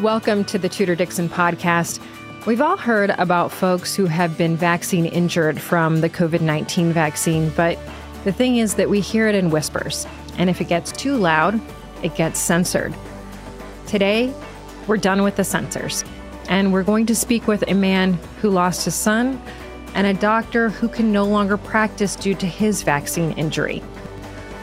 Welcome to the Tudor Dixon podcast. We've all heard about folks who have been vaccine injured from the COVID 19 vaccine, but the thing is that we hear it in whispers. And if it gets too loud, it gets censored. Today, we're done with the censors. And we're going to speak with a man who lost his son and a doctor who can no longer practice due to his vaccine injury.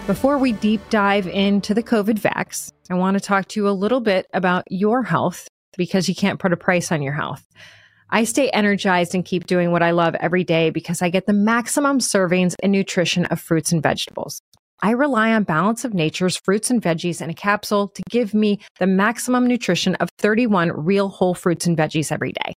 Before we deep dive into the COVID vax, I want to talk to you a little bit about your health because you can't put a price on your health. I stay energized and keep doing what I love every day because I get the maximum servings and nutrition of fruits and vegetables. I rely on Balance of Nature's fruits and veggies in a capsule to give me the maximum nutrition of 31 real whole fruits and veggies every day.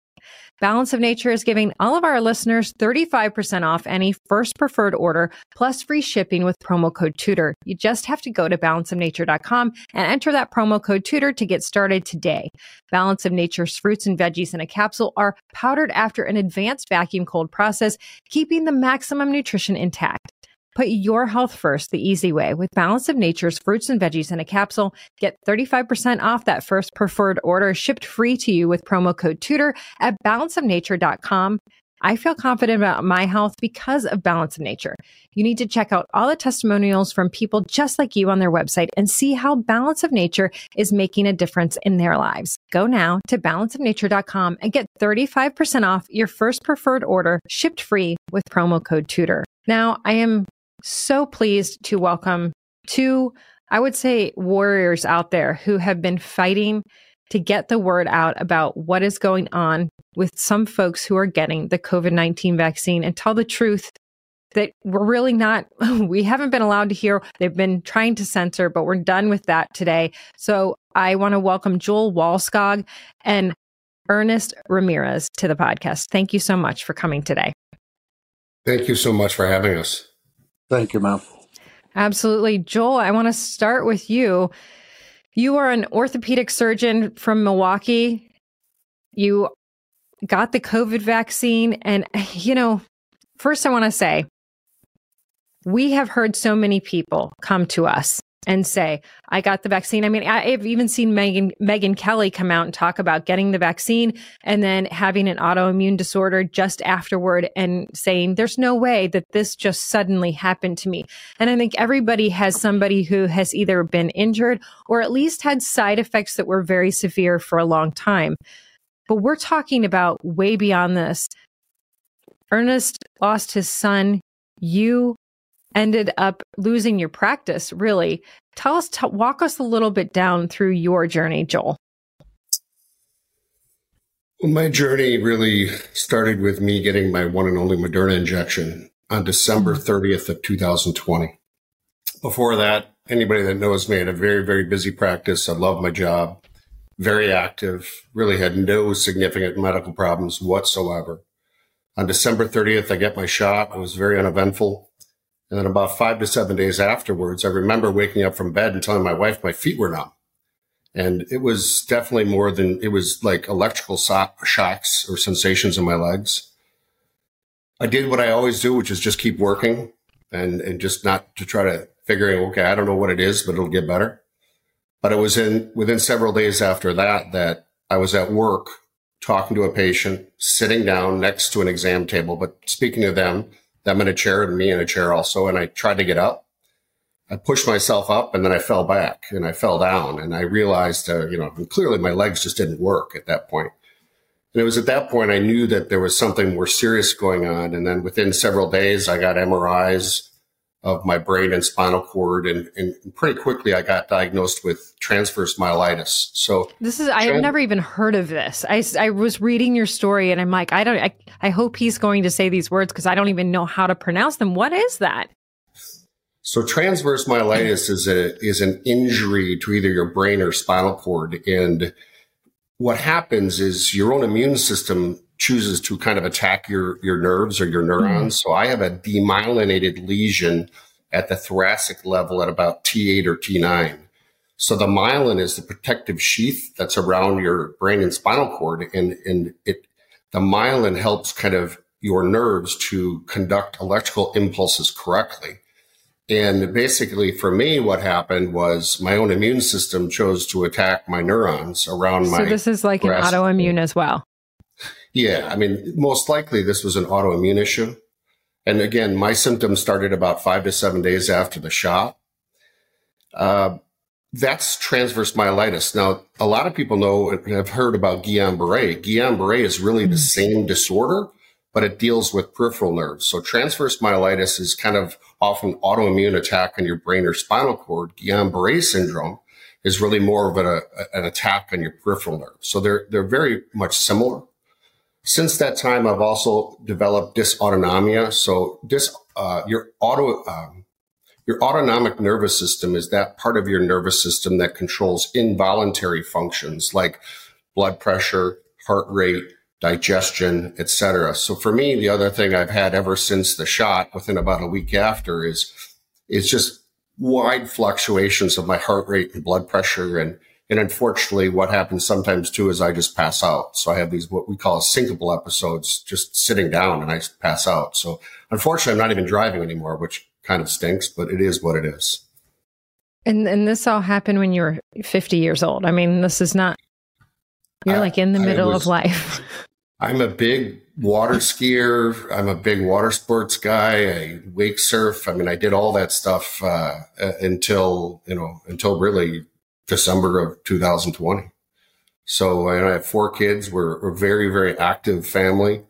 Balance of Nature is giving all of our listeners 35% off any first preferred order plus free shipping with promo code Tudor. You just have to go to balanceofnature.com and enter that promo code Tudor to get started today. Balance of Nature's fruits and veggies in a capsule are powdered after an advanced vacuum cold process, keeping the maximum nutrition intact. Put your health first the easy way with Balance of Nature's fruits and veggies in a capsule. Get 35% off that first preferred order shipped free to you with promo code Tudor at balanceofnature.com. I feel confident about my health because of Balance of Nature. You need to check out all the testimonials from people just like you on their website and see how Balance of Nature is making a difference in their lives. Go now to balanceofnature.com and get 35% off your first preferred order shipped free with promo code Tudor. Now, I am so pleased to welcome two, I would say, warriors out there who have been fighting to get the word out about what is going on with some folks who are getting the COVID 19 vaccine and tell the truth that we're really not, we haven't been allowed to hear. They've been trying to censor, but we're done with that today. So I want to welcome Joel Wallskog and Ernest Ramirez to the podcast. Thank you so much for coming today. Thank you so much for having us. Thank you, ma'am. Absolutely. Joel, I want to start with you. You are an orthopedic surgeon from Milwaukee. You got the COVID vaccine. And, you know, first I want to say, we have heard so many people come to us and say, I got the vaccine. I mean, I've even seen Megyn, Megyn Kelly come out and talk about getting the vaccine and then having an autoimmune disorder just afterward and saying, there's no way that this just suddenly happened to me. And I think everybody has somebody who has either been injured or at least had side effects that were very severe for a long time. But we're talking about way beyond this. Ernest lost his son. You ended up losing your practice, really. Tell us, t- walk us a little bit down through your journey, Joel. Well, my journey really started with me getting my one and only Moderna injection on December mm-hmm. 30th of 2020. Before that, anybody that knows me had a very, very busy practice. I love my job, very active, really had no significant medical problems whatsoever. On December 30th, I get my shot. It was very uneventful. And then about five to seven days afterwards, I remember waking up from bed and telling my wife my feet were numb. And it was definitely more than it was like electrical shocks or sensations in my legs. I did what I always do, which is just keep working and, and just not to try to figuring, okay, I don't know what it is, but it'll get better. But it was in within several days after that that I was at work talking to a patient, sitting down next to an exam table, but speaking to them, them in a chair and me in a chair also. And I tried to get up. I pushed myself up and then I fell back and I fell down and I realized, uh, you know, clearly my legs just didn't work at that point. And it was at that point I knew that there was something more serious going on. And then within several days, I got MRIs of my brain and spinal cord. And, and pretty quickly, I got diagnosed with transverse myelitis. So this is, I've never even heard of this. I, I was reading your story and I'm like, I don't, I, I hope he's going to say these words because I don't even know how to pronounce them. What is that? So transverse myelitis is a, is an injury to either your brain or spinal cord. And what happens is your own immune system chooses to kind of attack your, your nerves or your neurons. Mm. So I have a demyelinated lesion at the thoracic level at about T8 or T9. So the myelin is the protective sheath that's around your brain and spinal cord. And, and it, the myelin helps kind of your nerves to conduct electrical impulses correctly. And basically for me, what happened was my own immune system chose to attack my neurons around so my. So this is like an autoimmune as well. Yeah, I mean, most likely this was an autoimmune issue. And again, my symptoms started about five to seven days after the shot. Uh, that's transverse myelitis. Now, a lot of people know and have heard about Guillain-Barré. Guillain-Barré is really mm-hmm. the same disorder, but it deals with peripheral nerves. So transverse myelitis is kind of often autoimmune attack on your brain or spinal cord. Guillain-Barré syndrome is really more of an, an attack on your peripheral nerves. So they're, they're very much similar. Since that time, I've also developed dysautonomia. So dis, uh, your auto, um, your autonomic nervous system is that part of your nervous system that controls involuntary functions like blood pressure, heart rate, digestion, etc. So for me, the other thing I've had ever since the shot, within about a week after, is is just wide fluctuations of my heart rate and blood pressure and and unfortunately, what happens sometimes too is I just pass out. So I have these what we call syncopal episodes, just sitting down and I pass out. So unfortunately, I'm not even driving anymore, which kind of stinks, but it is what it is. And and this all happened when you were 50 years old. I mean, this is not you're I, like in the middle was, of life. I'm a big water skier. I'm a big water sports guy. I wake surf. I mean, I did all that stuff uh, until you know until really December of 2020. So I have four kids. We're, a very, very active family,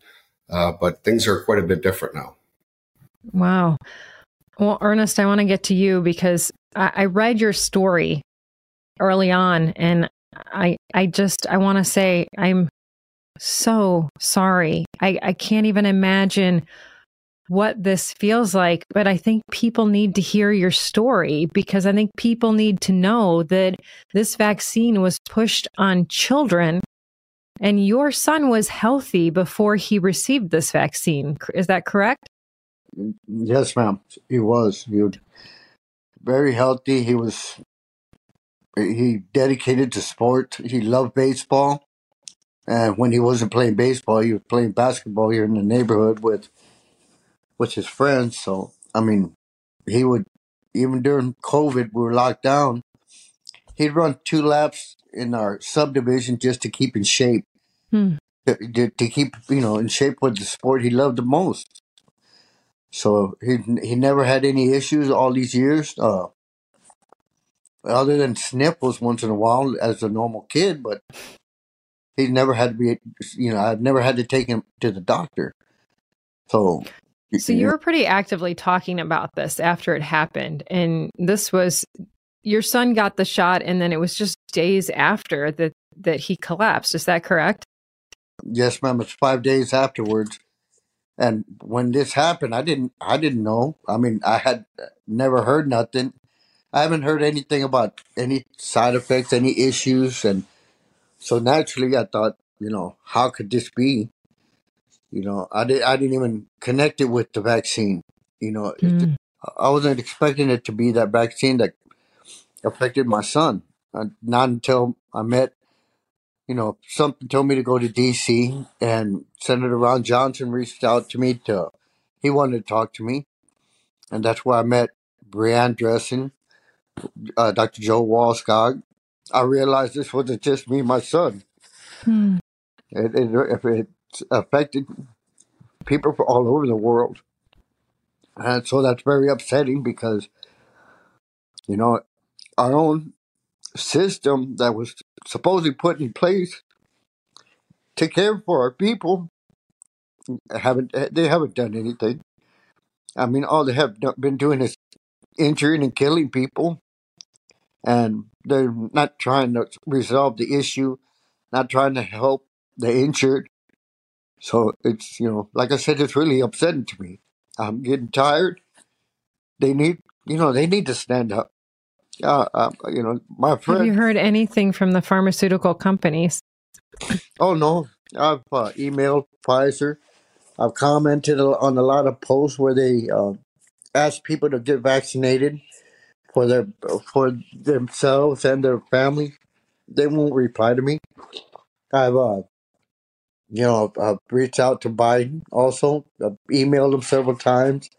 uh, but things are quite a bit different now. Wow. Well, Ernest, I want to get to you because I, I read your story early on, and I, I just, I want to say I'm so sorry. I, I can't even imagine what this feels like, but I think people need to hear your story because I think people need to know that this vaccine was pushed on children and your son was healthy before he received this vaccine. Is that correct? Yes, ma'am. He was. He was very healthy. He was he dedicated to sport. He loved baseball. And when he wasn't playing baseball, he was playing basketball here in the neighborhood with with his friends. So, I mean, he would, even during COVID, we were locked down. He'd run two laps in our subdivision just to keep in shape, hmm. to, to, keep, you know, in shape with the sport he loved the most. So he he never had any issues all these years, uh, other than sniffles once in a while as a normal kid. But he never had to be, you know, I've never had to take him to the doctor. So so you were pretty actively talking about this after it happened. And this was your son got the shot and then it was just days after that that he collapsed. Is that correct? Yes, ma'am. It's five days afterwards. And when this happened, I didn't I didn't know. I mean, I had never heard nothing. I haven't heard anything about any side effects, any issues, and so naturally I thought, you know, how could this be? You know, I did. I didn't even connect it with the vaccine. You know, it, Mm. I wasn't expecting it to be that vaccine that affected my son. Uh, not until I met, you know, something told me to go to D.C. and Senator Ron Johnson reached out to me to. He wanted to talk to me, and that's where I met Brianne Dressen, uh, Dr. Joe Wallskog. I realized this wasn't just me, my son. Hmm. It, it, if it affected people from all over the world. And so that's very upsetting because, you know, our own system that was supposedly put in place to care for our people haven't they haven't done anything. I mean, all they have been doing is injuring and killing people, and they're not trying to resolve the issue, not trying to help the injured. So it's you know, like I said, it's really upsetting to me. I'm getting tired. They need, you know, they need to stand up. Uh, uh, you know, my friend. Have you heard anything from the pharmaceutical companies? Oh no, I've uh, emailed Pfizer. I've commented on a lot of posts where they uh, ask people to get vaccinated for their for themselves and their family. They won't reply to me. I've uh, you know I've reached out to Biden also. I've emailed him several times,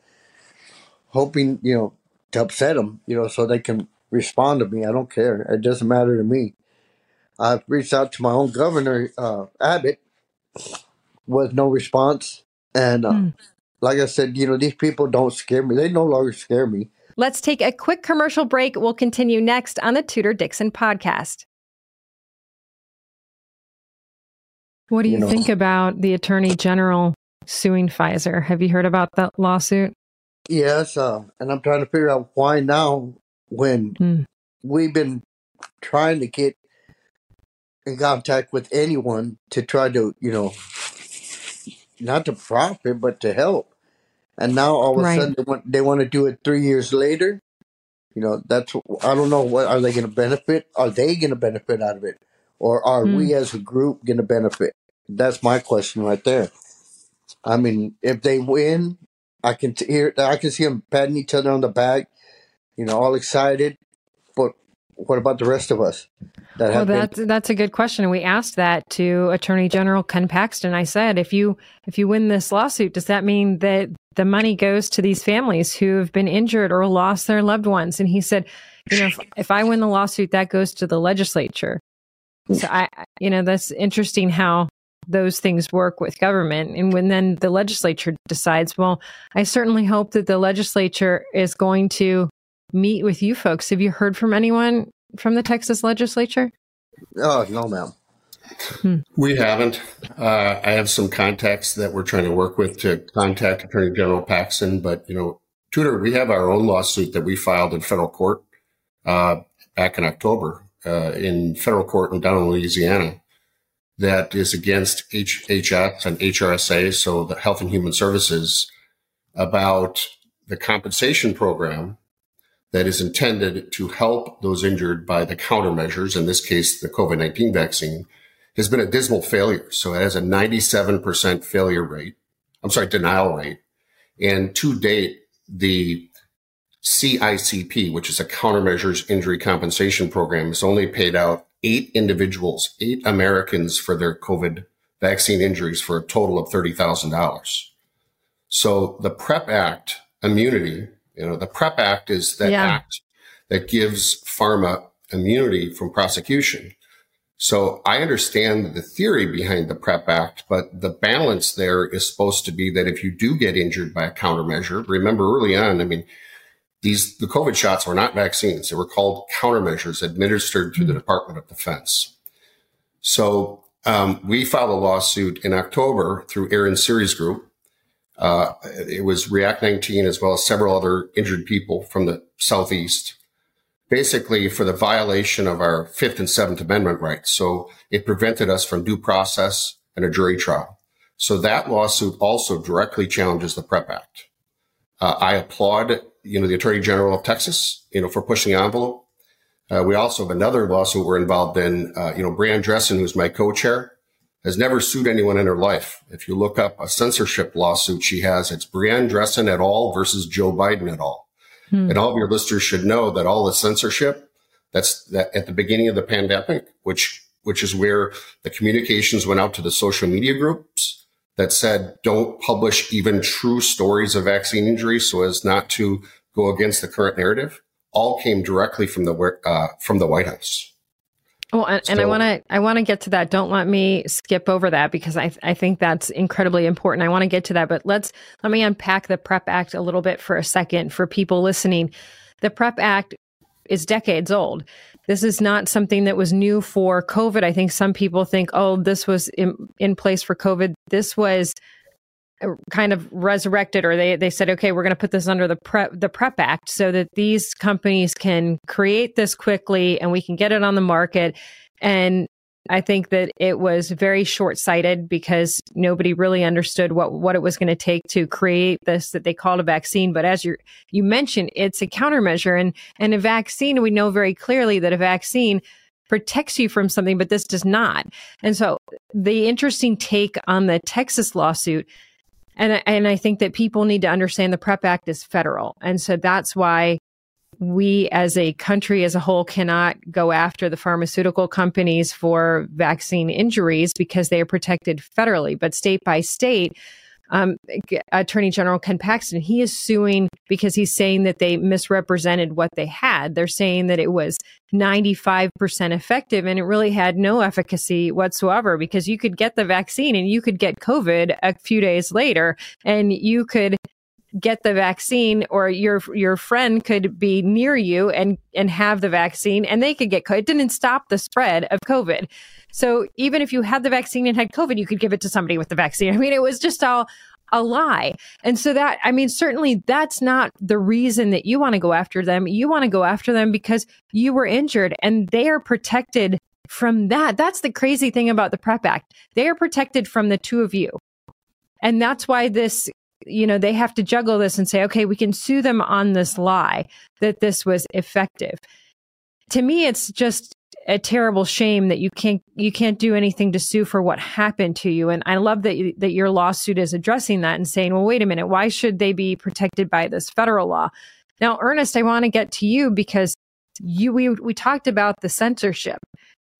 hoping you know to upset him, you know, so they can respond to me. I don't care. It doesn't matter to me. I've reached out to my own governor, uh, Abbott, with no response. And uh, Hmm. like I said, you know, these people don't scare me. They no longer scare me. Let's take a quick commercial break. We'll continue next on the Tudor Dixon podcast. What do you, You know- think about the attorney general suing Pfizer? Have you heard about that lawsuit? Yes, uh, and I'm trying to figure out why now when Hmm. we've been trying to get in contact with anyone to try to, you know, not to profit, but to help. And now all of a sudden they want, they want to do it three years later. You know, that's, I don't know, what are they going to benefit? Are they going to benefit out of it? Or are Hmm. we as a group going to benefit? That's my question right there. I mean, if they win, I can t- hear, I can see them patting each other on the back, you know, all excited. But what about the rest of us that Well, have been that's that's a good question. We asked that to Attorney General Ken Paxton. I said, if you if you win this lawsuit, does that mean that the money goes to these families who have been injured or lost their loved ones? And he said, you know, if, if I win the lawsuit, that goes to the legislature. So I- you know, that's interesting how those things work with government. And when then the legislature decides, well, I certainly hope that the legislature is going to meet with you folks. Have you heard from anyone from the Texas legislature? Oh no, ma'am. We haven't. Uh, I have some contacts that we're trying to work with to contact Attorney General Paxton, but you know, Tudor, we have our own lawsuit that we filed in federal court uh, back in October uh, in federal court in down in Louisiana that is against HHS and HRSA, so the Health and Human Services, about the compensation program that is intended to help those injured by the countermeasures, in this case, the COVID 19 vaccine, has been a dismal failure. So it has a 97% failure rate. I'm sorry, denial rate. And to date, the CICP, which is a countermeasures injury compensation program, has only paid out eight individuals, eight Americans for their COVID vaccine injuries for a total of $30,000. So the PrEP Act immunity, you know, the PrEP Act is that Yeah. act that gives pharma immunity from prosecution. So I understand the theory behind the PrEP Act, but the balance there is supposed to be that if you do get injured by a countermeasure, remember early on, I mean, these the COVID shots were not vaccines; they were called countermeasures administered through the Department of Defense. So um, we filed a lawsuit in October through Aaron Siri's Group. Uh, it was React 19 as well as several other injured people from the southeast basically for the violation of our Fifth and Seventh Amendment rights. So it prevented us from due process and a jury trial. So that lawsuit also directly challenges the PrEP Act. Uh, I applaud, you know, the Attorney General of Texas, you know, for pushing the envelope. Uh, we also have another lawsuit we're involved in. Uh, you know, Brianne Dressen, who's my co-chair, has never sued anyone in her life. If you look up a censorship lawsuit she has, it's Brianne Dressen et al. versus Joe Biden et al. Hmm. And all of your listeners should know that all the censorship that's that at the beginning of the pandemic, which which is where the communications went out to the social media groups that said don't publish even true stories of vaccine injuries so as not to go against the current narrative. All came directly from the uh, from the White House. Well, and, so, and I want to I want to get to that. Don't let me skip over that because I I think that's incredibly important. I want to get to that, but let's let me unpack the Prep Act a little bit for a second for people listening. The Prep Act is decades old. This is not something that was new for COVID. I think some people think, oh, this was in, in place for COVID. This was uh, kind of resurrected or they, they said okay we're going to put this under the prep the prep act so that these companies can create this quickly and we can get it on the market and I think that it was very short sighted because nobody really understood what, what it was going to take to create this that they called a vaccine. But as you you mentioned, it's a countermeasure and, and a vaccine, we know very clearly that a vaccine protects you from something, but this does not. And so the interesting take on the Texas lawsuit and and I think that people need to understand the PrEP Act is federal, and so that's why we as a country as a whole cannot go after the pharmaceutical companies for vaccine injuries because they are protected federally. But state by state, um, Attorney General Ken Paxton, he is suing because he's saying that they misrepresented what they had. They're saying that it was 95% effective and it really had no efficacy whatsoever because you could get the vaccine and you could get COVID a few days later and you could get the vaccine or your your friend could be near you and and have the vaccine and they could get COVID. It didn't stop the spread of COVID. So even if you had the vaccine and had COVID, you could give it to somebody with the vaccine. I mean, it was just all a lie. And so that, I mean, certainly that's not the reason that you want to go after them. You want to go after them because you were injured and they are protected from that. That's the crazy thing about the PrEP Act. They are protected from the two of you. And that's why this, you know, they have to juggle this and say, okay, we can sue them on this lie that this was effective. To me, it's just a terrible shame that you can't you can't do anything to sue for what happened to you and i love that you, that your lawsuit is addressing that and saying well wait a minute why should they be protected by this federal law now ernest i want to get to you because you we we talked about the censorship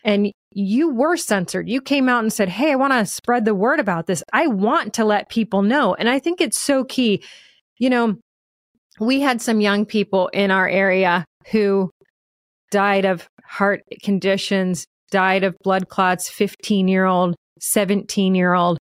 and you were censored you came out and said hey i want to spread the word about this i want to let people know and i think it's so key you know we had some young people in our area who died of heart conditions, died of blood clots, 15 year old, 17 year old.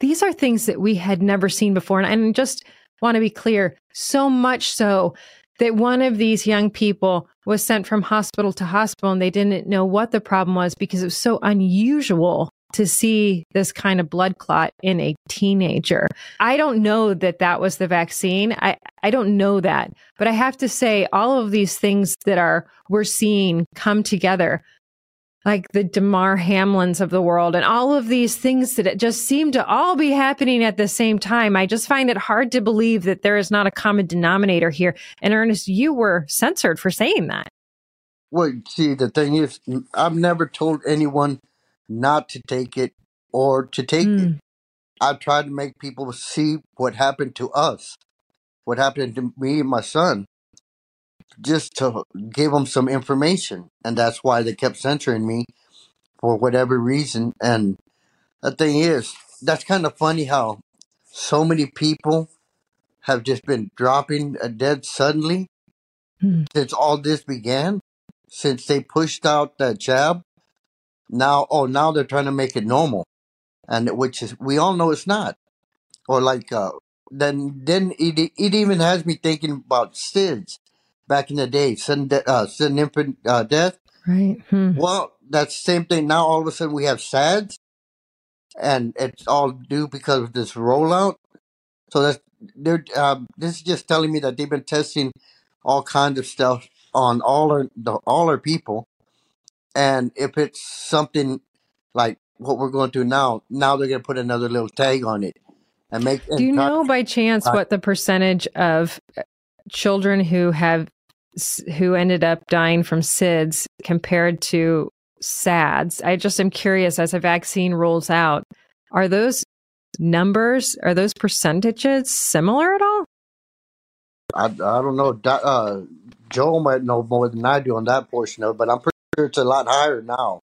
These are things that we had never seen before. And I just want to be clear so much so that one of these young people was sent from hospital to hospital and they didn't know what the problem was because it was so unusual to see this kind of blood clot in a teenager. I don't know that that was the vaccine. I, I don't know that. But I have to say, all of these things that are we're seeing come together, like the Damar Hamlins of the world, and all of these things that just seem to all be happening at the same time. I just find it hard to believe that there is not a common denominator here. And Ernest, you were censored for saying that. Well, see, the thing is, I've never told anyone not to take it or to take mm. it. Hmm. I try to make people see what happened to us, what happened to me and my son, just to give them some information. And that's why they kept censoring me for whatever reason. And the thing is, that's kind of funny how so many people have just been dropping dead suddenly mm. since all this began, since they pushed out that jab now oh now they're trying to make it normal and which is we all know it's not or like uh then then it, it even has me thinking about SIDS back in the day sudden de- uh sudden infant uh, death right hmm. well that's the same thing now all of a sudden we have SADS and it's all due because of this rollout so that's they're um, this is just telling me that they've been testing all kinds of stuff on all our the, all our people and if it's something like what we're going to now, now they're going to put another little tag on it and make. Do you know by chance what the percentage of uh, children who have who ended up dying from SIDS compared to SADS. I just am curious as a vaccine rolls out, are those numbers, are those percentages similar at all? I, I don't know. Uh, Joe might know more than I do on that portion of it, but I'm pretty sure it's a lot higher now.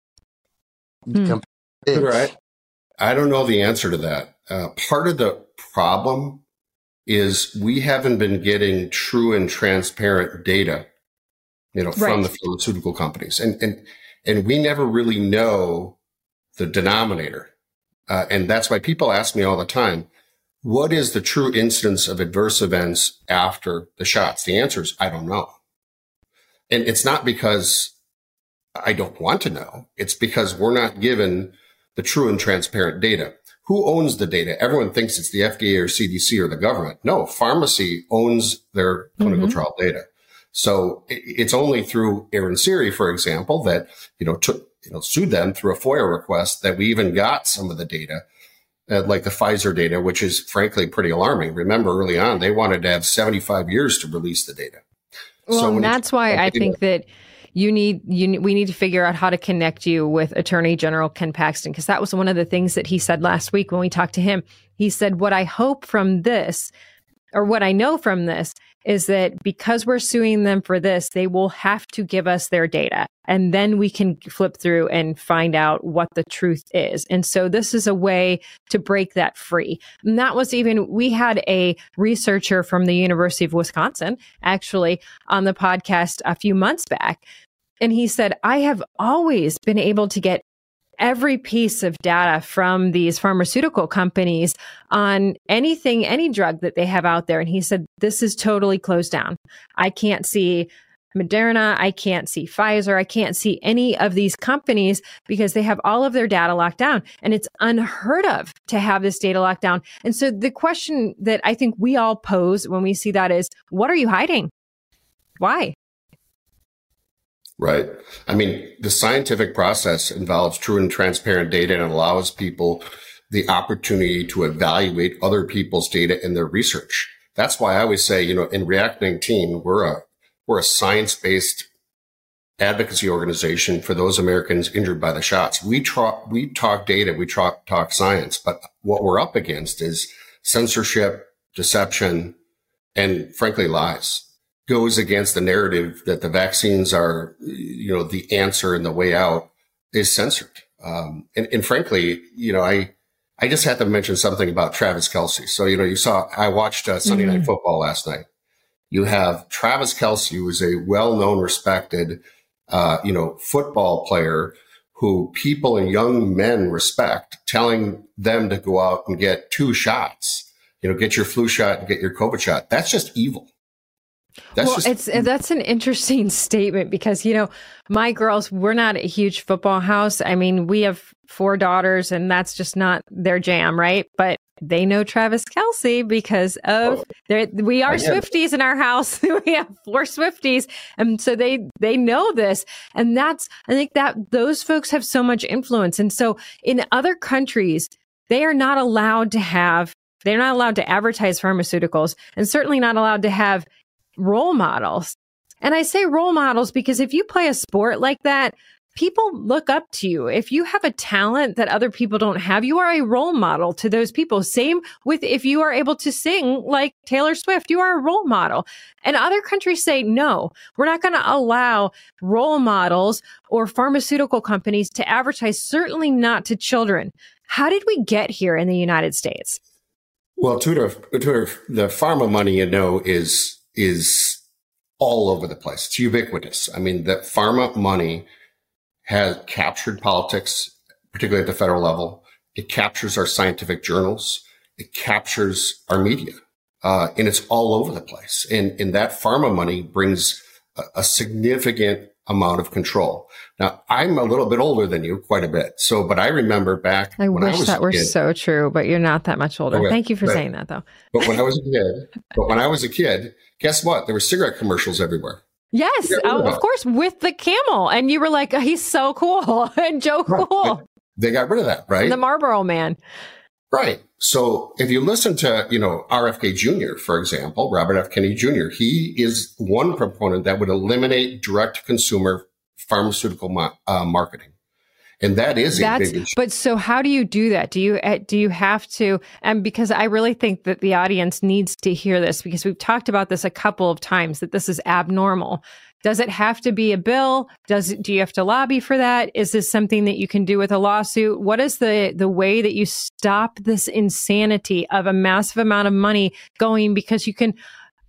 Hmm. Right. I don't know the answer to that. Uh, part of the problem is we haven't been getting true and transparent data, you know, from right. the pharmaceutical companies, and and and we never really know the denominator, uh, and that's why people ask me all the time, what is the true incidence of adverse events after the shots? The answer is I don't know, and it's not because I don't want to know. It's because we're not given the true and transparent data who owns the data? Everyone thinks it's the FDA or CDC or the government. No, pharmacy owns their clinical mm-hmm. trial data. So it's only through Aaron Siri, for example, that, you know, took, you know, sued them through a FOIA request that we even got some of the data, uh, like the Pfizer data, which is frankly pretty alarming. Remember early on, they wanted to have 75 years to release the data. Well, so and that's why I think that you need you we need to figure out how to connect you with Attorney General Ken Paxton because that was one of the things that he said last week when we talked to him. He said, "What I hope from this, or what I know from this, is that because we're suing them for this, they will have to give us their data, and then we can flip through and find out what the truth is. And so this is a way to break that free. And that was even we had a researcher from the University of Wisconsin actually on the podcast a few months back and he said, I have always been able to get every piece of data from these pharmaceutical companies on anything, any drug that they have out there. And he said, this is totally closed down. I can't see Moderna. I can't see Pfizer. I can't see any of these companies because they have all of their data locked down. And it's unheard of to have this data locked down. And so the question that I think we all pose when we see that is, what are you hiding? Why? Right. I mean, the scientific process involves true and transparent data and allows people the opportunity to evaluate other people's data in their research. That's why I always say, you know, in React 19, we're a, we're a science-based advocacy organization for those Americans injured by the shots. We talk, we talk data, we talk, talk science, but what we're up against is censorship, deception, and frankly, lies goes against the narrative that the vaccines are, you know, the answer and the way out is censored. Um, and, and, frankly, you know, I, I just had to mention something about Travis Kelce. So, you know, you saw, I watched uh, Sunday mm-hmm. night football last night. You have Travis Kelce, who is a well-known, respected, uh, you know, football player who people and young men respect, telling them to go out and get two shots, you know, get your flu shot and get your COVID shot. That's just evil. That's well, just, it's that's an interesting statement because you know my girls we're not a huge football house. I mean, we have four daughters, and that's just not their jam, right? But they know Travis Kelce because of oh, we are Swifties in our house. we have four Swifties, and so they they know this, and that's I think that those folks have so much influence, and so in other countries they are not allowed to have they're not allowed to advertise pharmaceuticals and certainly not allowed to have role models. And I say role models because if you play a sport like that, people look up to you. If you have a talent that other people don't have, you are a role model to those people. Same with if you are able to sing like Taylor Swift, you are a role model. And other countries say, no, we're not going to allow role models or pharmaceutical companies to advertise, certainly not to children. How did we get here in the United States? Well, Tudor, Tudor, the pharma money, you know, is is all over the place. It's ubiquitous. I mean, the pharma money has captured politics, particularly at the federal level. It captures our scientific journals. It captures our media. Uh, and it's all over the place. And, and that pharma money brings a, a significant amount of control. Now, I'm a little bit older than you, quite a bit. So, but I remember back. When I wish I that were kid, so true, but you're not that much older. Okay, Thank you for but, saying that, though. But when I was a kid, but when I was a kid, guess what? There were cigarette commercials everywhere. Yes, oh, of course, with the camel, and you were like, oh, "He's so cool," and Joe Cool. They got rid of that, right? The Marlboro Man. Right. So if you listen to, you know, RFK Jr., for example, Robert F. Kennedy Jr., he is one proponent that would eliminate direct consumer pharmaceutical uh, marketing. And that is That's, a big issue. But so how do you do that? Do you uh, do you have to and because I really think that the audience needs to hear this because we've talked about this a couple of times that this is abnormal. Does it have to be a bill? Does it, do you have to lobby for that? Is this something that you can do with a lawsuit? What is the the way that you stop this insanity of a massive amount of money going because you can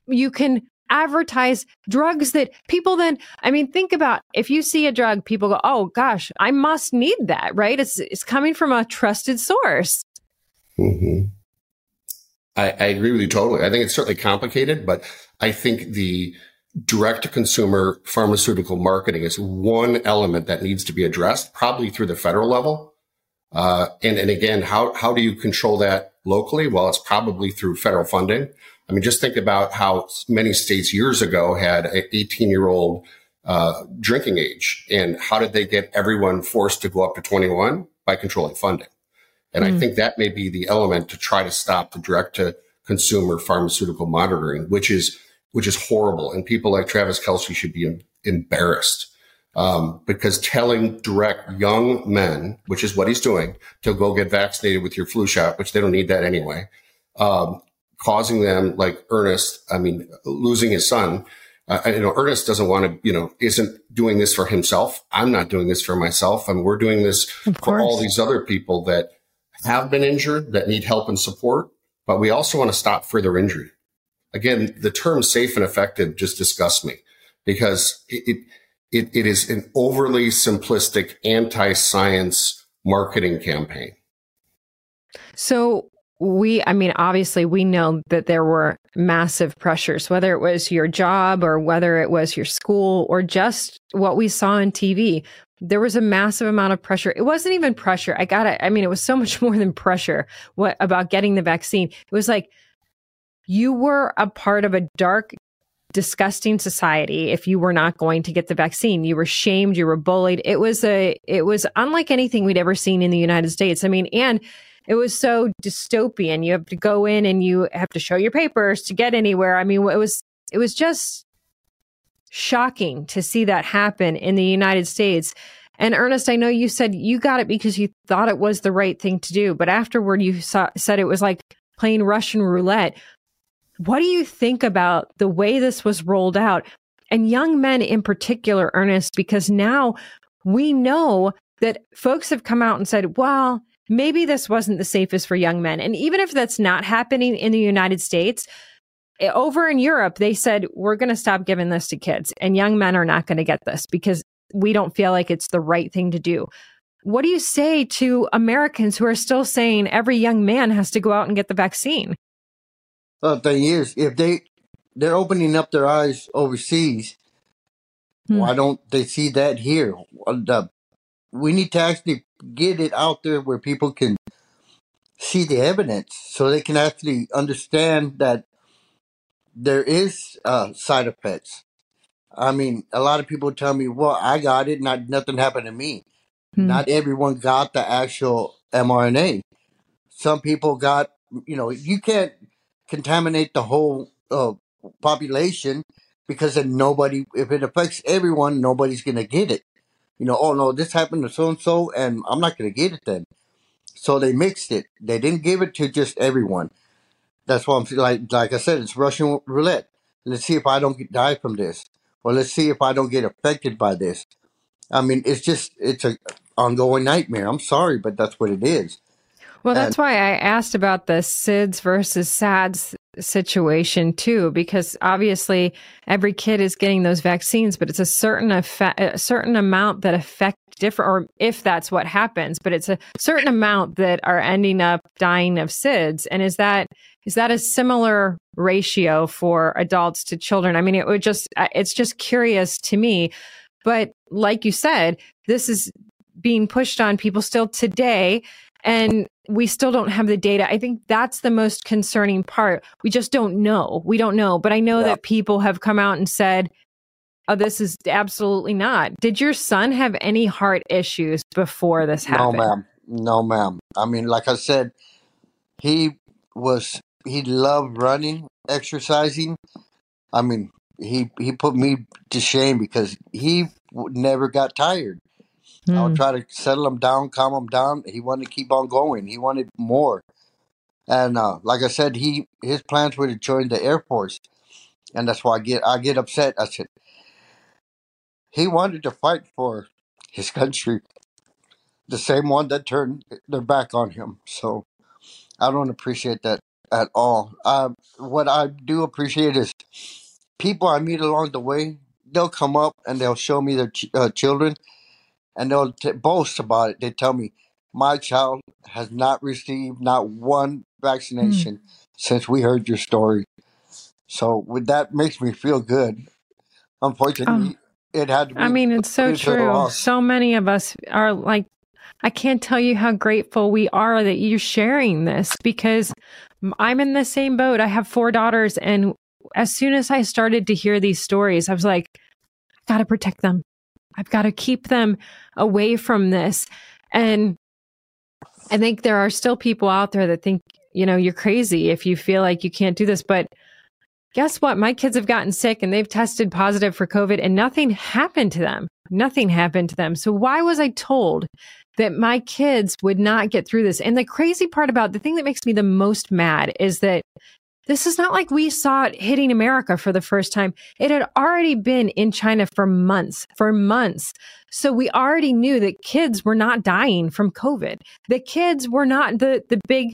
you can advertise drugs that people then i mean think about if you see a drug people go oh gosh i must need that right? It's it's coming from a trusted source. Mm-hmm. I, I agree with you totally. I think it's certainly complicated but i think the direct to consumer pharmaceutical marketing is one element that needs to be addressed probably through the federal level. Uh, and and again how how do you control that locally? Well it's probably through federal funding I mean, just think about how many states years ago had an 18 year old uh, drinking age. And how did they get everyone forced to go up to 21? By controlling funding. And mm. I think that may be the element to try to stop the direct to consumer pharmaceutical monitoring, which is, which is horrible. And people like Travis Kelce should be embarrassed. Um, because telling direct young men, which is what he's doing, to go get vaccinated with your flu shot, which they don't need that anyway, um, causing them like Ernest, I mean, losing his son. Uh, you know, Ernest doesn't want to, you know, isn't doing this for himself. I'm not doing this for myself. I mean, we're doing this for all these other people that have been injured that need help and support, but we also want to stop further injury. Again, the term safe and effective just disgusts me because it, it, it is an overly simplistic anti-science marketing campaign. So we, I mean, obviously, we know that there were massive pressures, whether it was your job or whether it was your school or just what we saw on TV. There was a massive amount of pressure. It wasn't even pressure. I got it. I mean, it was so much more than pressure what about getting the vaccine. It was like you were a part of a dark, disgusting society if you were not going to get the vaccine. You were shamed, you were bullied. It was a it was unlike anything we'd ever seen in the United States. I mean, and it was so dystopian. You have to go in and you have to show your papers to get anywhere. I mean, it was it was just shocking to see that happen in the United States. And Ernest, I know you said you got it because you thought it was the right thing to do, but afterward you saw, said it was like playing Russian roulette. What do you think about the way this was rolled out? And young men in particular, Ernest, because now we know that folks have come out and said, well, maybe this wasn't the safest for young men. And even if that's not happening in the United States, eh, over in Europe, they said, we're going to stop giving this to kids and young men are not going to get this because we don't feel like it's the right thing to do. What do you say to Americans who are still saying every young man has to go out and get the vaccine? The thing is, if they they're opening up their eyes overseas, hmm. why don't they see that here? We need to actually get it out there where people can see the evidence so they can actually understand that there is uh, side effects. I mean, a lot of people tell me, "Well, I got it, not nothing happened to me." Hmm. Not everyone got the actual mRNA. Some people got, you know, you can't contaminate the whole uh, population because then nobody, if it affects everyone, nobody's going to get it you know, oh no, this happened to so and so, and I'm not going to get it then. So they mixed it. They didn't give it to just everyone. That's why I'm like, like I said, it's Russian roulette. Let's see if I don't get, die from this, or let's see if I don't get affected by this. I mean, it's just it's a ongoing nightmare. I'm sorry, but that's what it is. Well, that's and, why I asked about the SIDS versus SADS situation too, because obviously every kid is getting those vaccines, but it's a certain effect, a certain amount that affect different, or if that's what happens, but it's a certain amount that are ending up dying of SIDS. And is that is that a similar ratio for adults to children? I mean, it would just uh, it's just curious to me. But like you said, this is being pushed on people still today and we still don't have the data. I think that's the most concerning part. We just don't know. We don't know. But I know yeah. that people have come out and said, oh, this is absolutely not. Did your son have any heart issues before this happened? No, ma'am. No, ma'am. I mean, like I said, he was, he loved running, exercising. I mean, he, he put me to shame because he never got tired. Mm. I'll try to settle him down, calm him down. He wanted to keep on going. He wanted more. And uh, like I said, he his plans were to join the Air Force, and that's why I get I get upset. I said he wanted to fight for his country, the same one that turned their back on him. So I don't appreciate that at all. Uh, what I do appreciate is people I meet along the way. They'll come up and they'll show me their ch- uh, children, and they'll t- boast about it. They tell me, "My child has not received not one vaccination mm. since we heard your story." So, with that makes me feel good. Unfortunately, oh. it had to be. I mean, it's so true. So many of us are like I can't tell you how grateful we are that you're sharing this because I'm in the same boat. I have four daughters. And as soon as I started to hear these stories, I was like, I got to protect them. I've got to keep them away from this. And I think there are still people out there that think, you know, you're crazy if you feel like you can't do this. But guess what? My kids have gotten sick and they've tested positive for COVID and nothing happened to them. Nothing happened to them. So why was I told that my kids would not get through this. And the crazy part about the thing that makes me the most mad is that this is not like we saw it hitting America for the first time. It had already been in China for months, for months. So we already knew that kids were not dying from COVID. The kids were not the, the big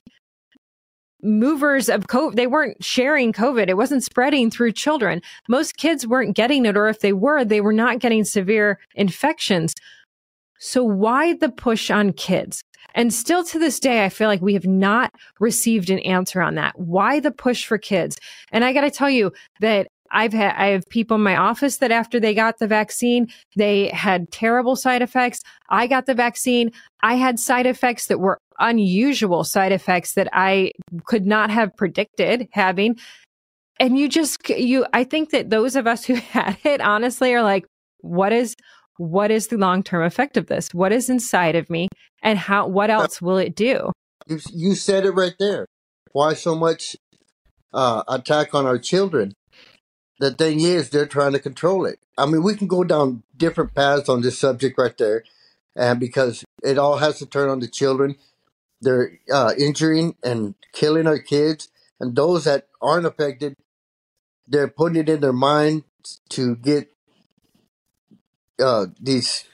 movers of COVID. They weren't sharing COVID. It wasn't spreading through children. Most kids weren't getting it, or if they were, they were not getting severe infections. So why the push on kids? And still to this day, I feel like we have not received an answer on that. Why the push for kids? And I got to tell you that I've had, I have people in my office that after they got the vaccine, they had terrible side effects. I got the vaccine. I had side effects that were unusual side effects that I could not have predicted having. And you just, you, I think that those of us who had it honestly are like, what is, what is the long term effect of this? What is inside of me, and how? What else will it do? You, you said it right there. Why so much uh, attack on our children? The thing is, they're trying to control it. I mean, we can go down different paths on this subject right there, and because it all has to turn on the children, they're uh, injuring and killing our kids, and those that aren't affected, they're putting it in their mind to get uh, these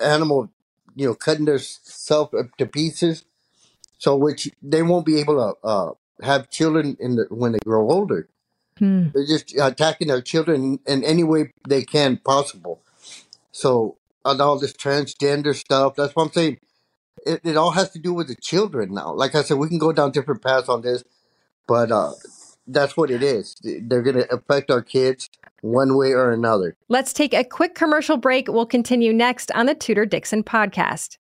animal, you know, cutting themselves to pieces, so which they won't be able to uh, have children in the, when they grow older. Hmm. They're just attacking their children in any way they can possible. So, and all this transgender stuff, that's what I'm saying. It, it all has to do with the children now. Like I said, we can go down different paths on this, but uh, that's what it is. They're going to affect our kids one way or another. Let's take a quick commercial break. We'll continue next on the Tudor Dixon podcast.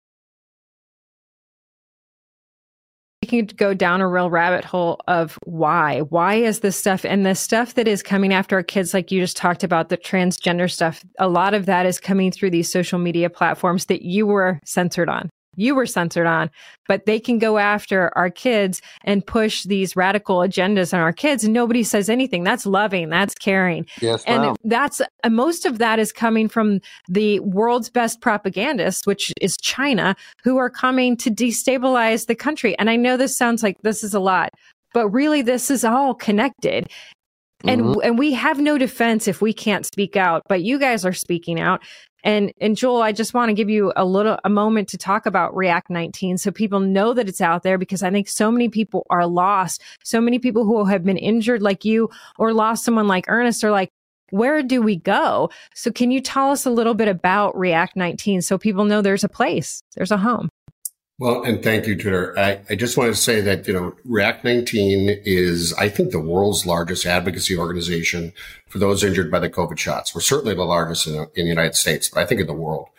We can go down a real rabbit hole of why. Why is this stuff and the stuff that is coming after our kids, like you just talked about, the transgender stuff, a lot of that is coming through these social media platforms that you were censored on you were censored on, but they can go after our kids and push these radical agendas on our kids and nobody says anything. That's loving. That's caring. Yes, and that's and most of that is coming from the world's best propagandists, which is China, who are coming to destabilize the country. And I know this sounds like this is a lot, but really this is all connected. And mm-hmm. and we have no defense if we can't speak out, but you guys are speaking out. And and Joel, I just want to give you a little a moment to talk about React 19 so people know that it's out there because I think so many people are lost. So many people who have been injured like you or lost someone like Ernest are like, where do we go? So can you tell us a little bit about React 19 so people know there's a place, there's a home? Well, and thank you, Tudor. I, I just want to say that, you know, React 19 is, I think, the world's largest advocacy organization for those injured by the COVID shots. We're certainly the largest in, in the United States, but I think in the world.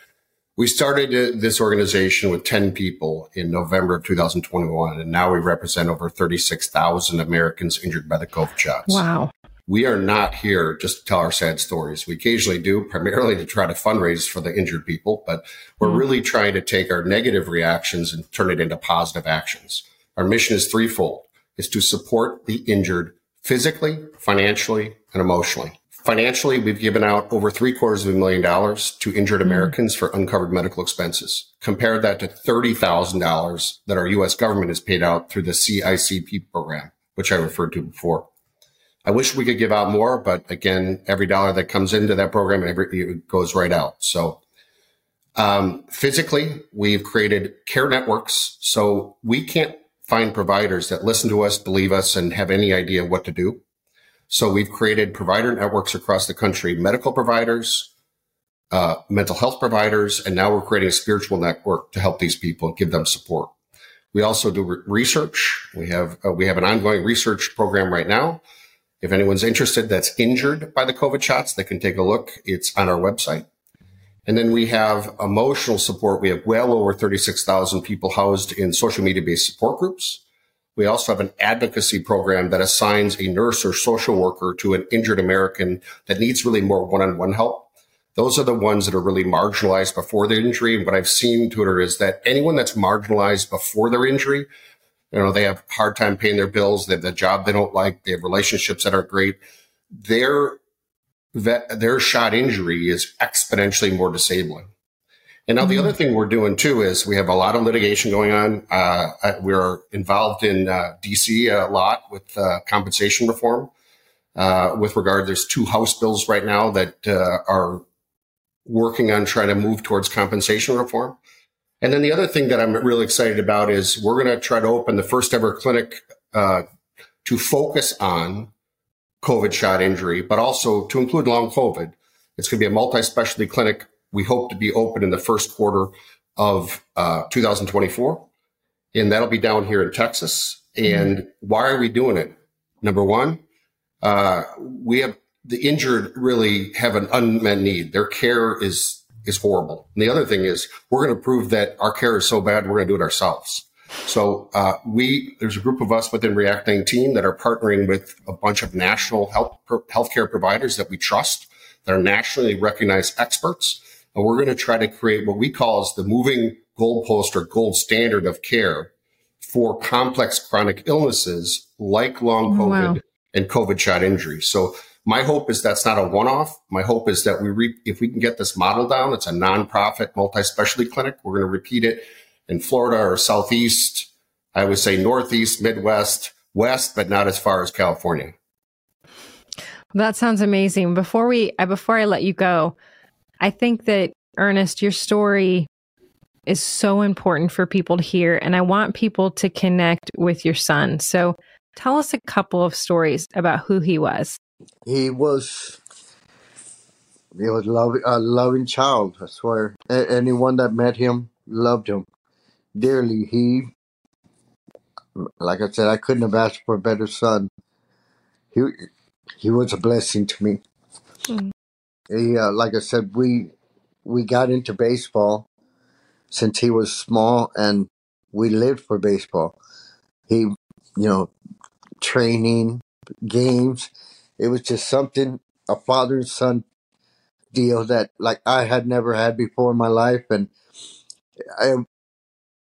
We started this organization with 10 people in November of 2021, and now we represent over 36,000 Americans injured by the COVID shots. Wow we are not here just to tell our sad stories. We occasionally do, primarily to try to fundraise for the injured people, but we're mm. really trying to take our negative reactions and turn it into positive actions. Our mission is threefold. Is to support the injured physically, financially, and emotionally. Financially, we've given out over three quarters of a million dollars to injured mm-hmm. Americans for uncovered medical expenses. Compare that to $30,000 that our U.S. government has paid out through the CICP program, which I referred to before. I wish we could give out more, but again, every dollar that comes into that program, every, it goes right out. So, um, physically, we've created care networks. So we can't find providers that listen to us, believe us, and have any idea what to do. So we've created provider networks across the country, medical providers, uh, mental health providers, and now we're creating a spiritual network to help these people and give them support. We also do re- research. We have uh, we have an ongoing research program right now. If anyone's interested that's injured by the COVID shots, they can take a look. It's on our website. And then we have emotional support. We have well over 36,000 people housed in social media based support groups. We also have an advocacy program that assigns a nurse or social worker to an injured American that needs really more one-on-one help. Those are the ones that are really marginalized before their injury. And what I've seen, Tudor, is that anyone that's marginalized before their injury, you know, they have hard time paying their bills, they have the job they don't like, they have relationships that aren't great. Their their shot injury is exponentially more disabling. And now mm-hmm. the other thing we're doing too is we have a lot of litigation going on. Uh, we're involved in uh, DC a lot with uh, compensation reform. Uh, with regard, there's two House bills right now that uh, are working on trying to move towards compensation reform. And then the other thing that I'm really excited about is we're going to try to open the first ever clinic uh, to focus on COVID shot injury, but also to include long COVID. It's going to be a multi-specialty clinic we hope to be open in the first quarter of uh, 2024. And that'll be down here in Texas. And mm-hmm. why are we doing it? Number one, uh, we have the injured really have an unmet need. Their care is is horrible. And the other thing is we're going to prove that our care is so bad we're going to do it ourselves. So uh, we there's a group of us within React 19 that are partnering with a bunch of national health healthcare providers that we trust that are nationally recognized experts and we're going to try to create what we call as the moving goalpost or gold standard of care for complex chronic illnesses like long COVID wow. and COVID shot injury. So my hope is that's not a one-off. My hope is that we, re- if we can get this model down, it's a nonprofit multi-specialty clinic. We're going to repeat it in Florida or Southeast. I would say Northeast, Midwest, West, but not as far as California. That sounds amazing. Before we, uh, before I let you go, I think that, Ernest, your story is so important for people to hear. And I want people to connect with your son. So tell us a couple of stories about who he was. He was he was a loving child. I swear, a- anyone that met him loved him dearly. He, like I said, I couldn't have asked for a better son. He he was a blessing to me. Mm he, uh, like I said, we we got into baseball since he was small, and we lived for baseball. He, you know, training, games. It was just something a father and son deal that like I had never had before in my life, and I,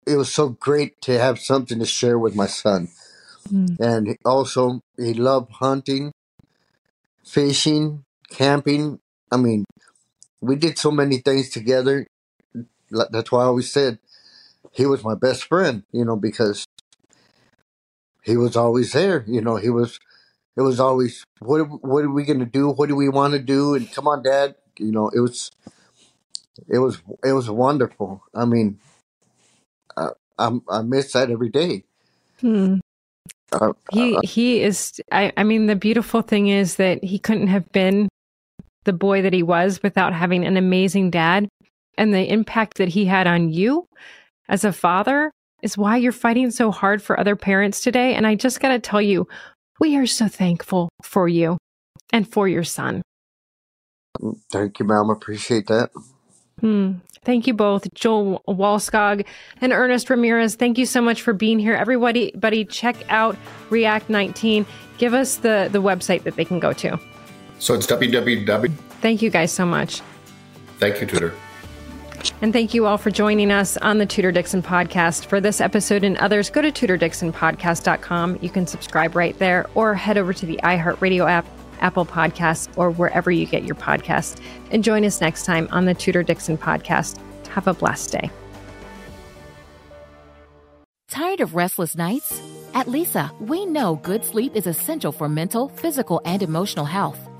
it was so great to have something to share with my son. Mm. And also, he loved hunting, fishing, camping, I mean, we did so many things together. That's why I always said he was my best friend, you know, because he was always there. You know, he was. It was always what what are we going to do? What do we want to do? And come on, Dad. You know, it was it was it was wonderful. I mean, I I, I miss that every day. Hmm. Uh, he uh, he is. I I mean, the beautiful thing is that he couldn't have been the boy that he was without having an amazing dad. And the impact that he had on you as a father is why you're fighting so hard for other parents today. And I just got to tell you, we are so thankful for you and for your son. Thank you, ma'am. Appreciate that. Hmm. Thank you both, Joel Wallskog and Ernest Ramirez. Thank you so much for being here. Everybody, buddy, check out React 19. Give us the, the website that they can go to. So it's www. Thank you guys so much. Thank you, Tudor. And thank you all for joining us on the Tudor Dixon podcast. For this episode and others, go to tudordixonpodcast.com. You can subscribe right there or head over to the iHeartRadio app Apple Podcasts, or wherever you get your podcast. And join us next time on the Tudor Dixon podcast. Have a blessed day. Tired of restless nights? At Leesa, we know good sleep is essential for mental, physical, and emotional health.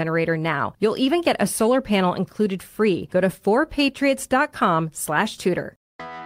generator now. You'll even get a solar panel included free. Go to 4patriots.com slash tudor.